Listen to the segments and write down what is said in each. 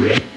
Yeah.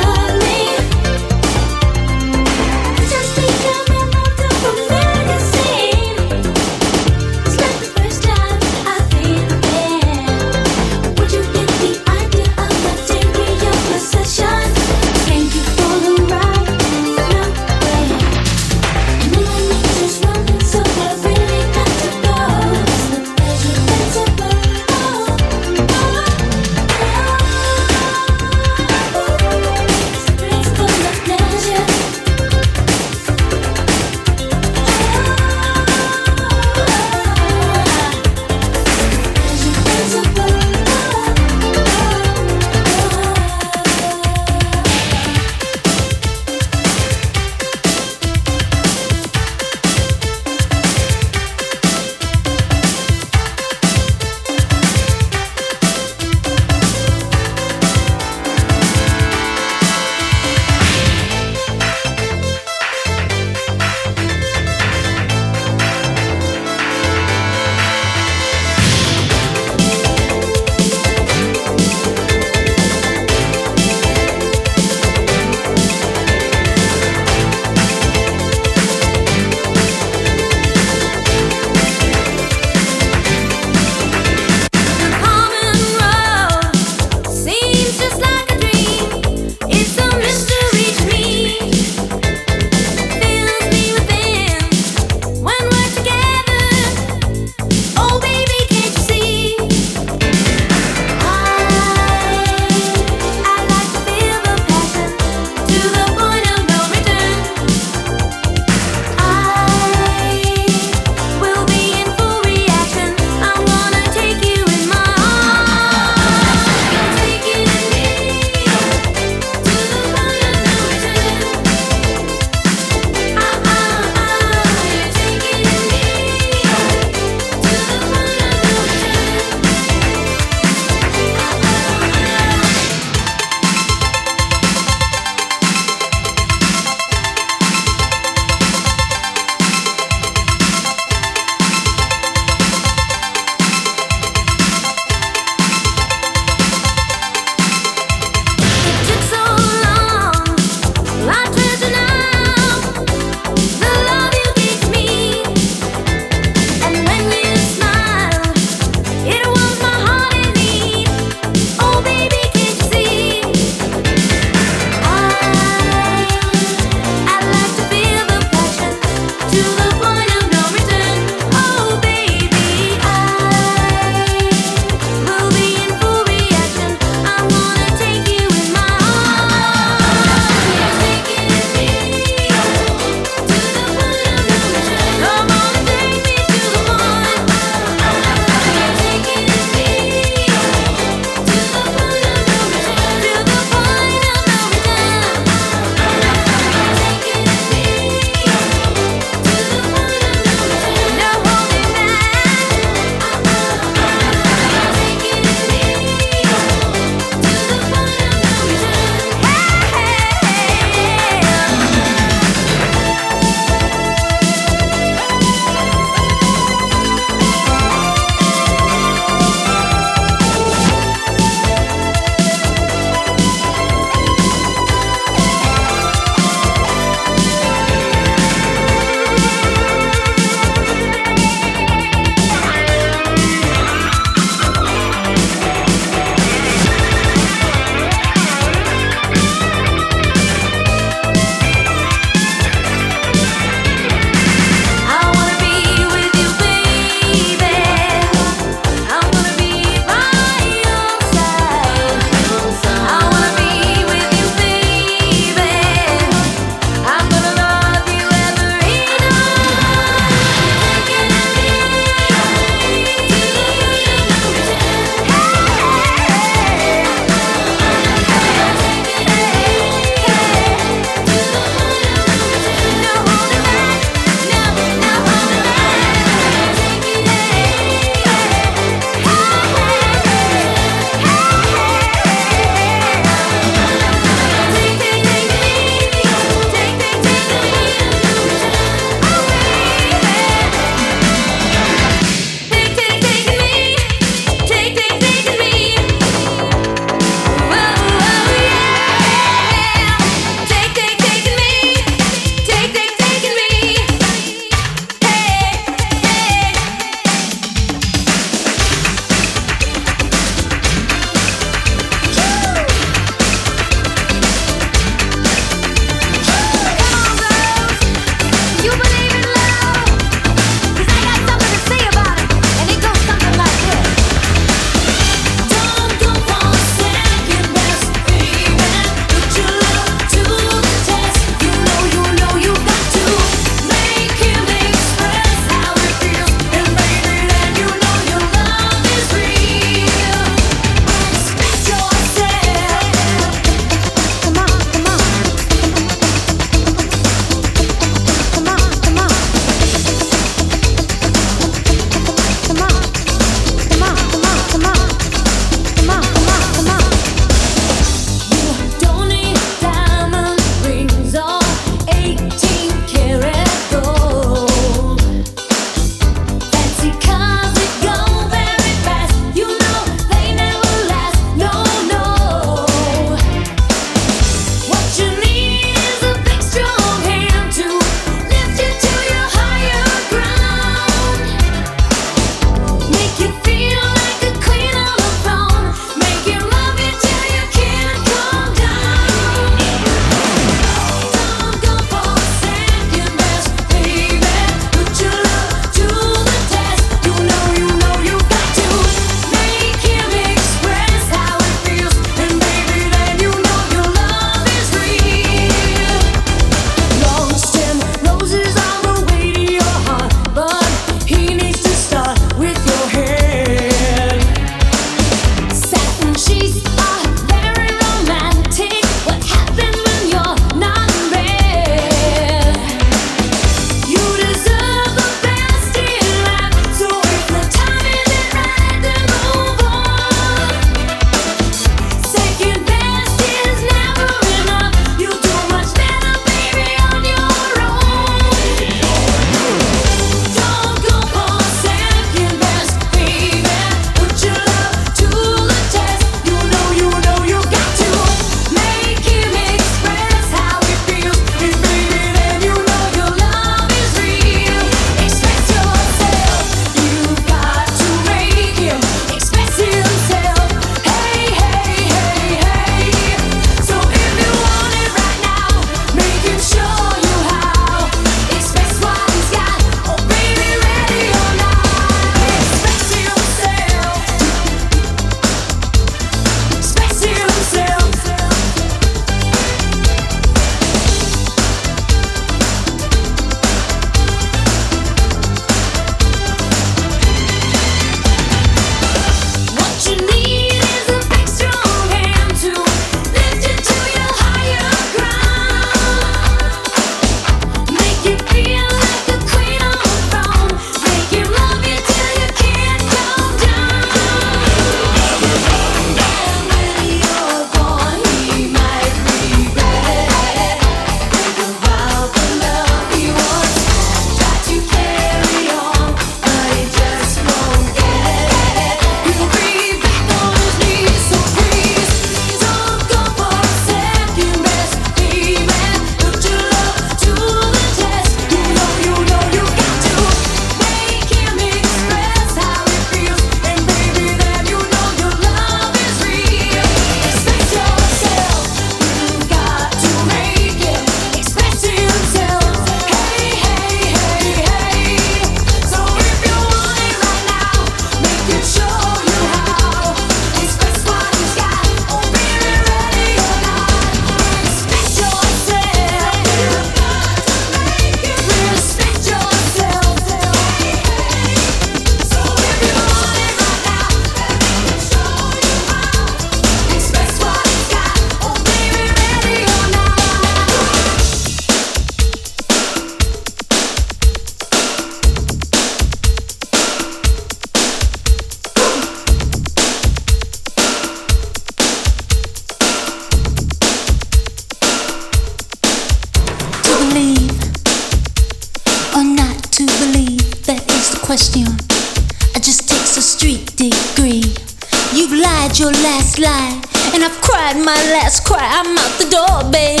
Last cry. I'm out the door, babe.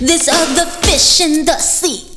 This other fish in the sea.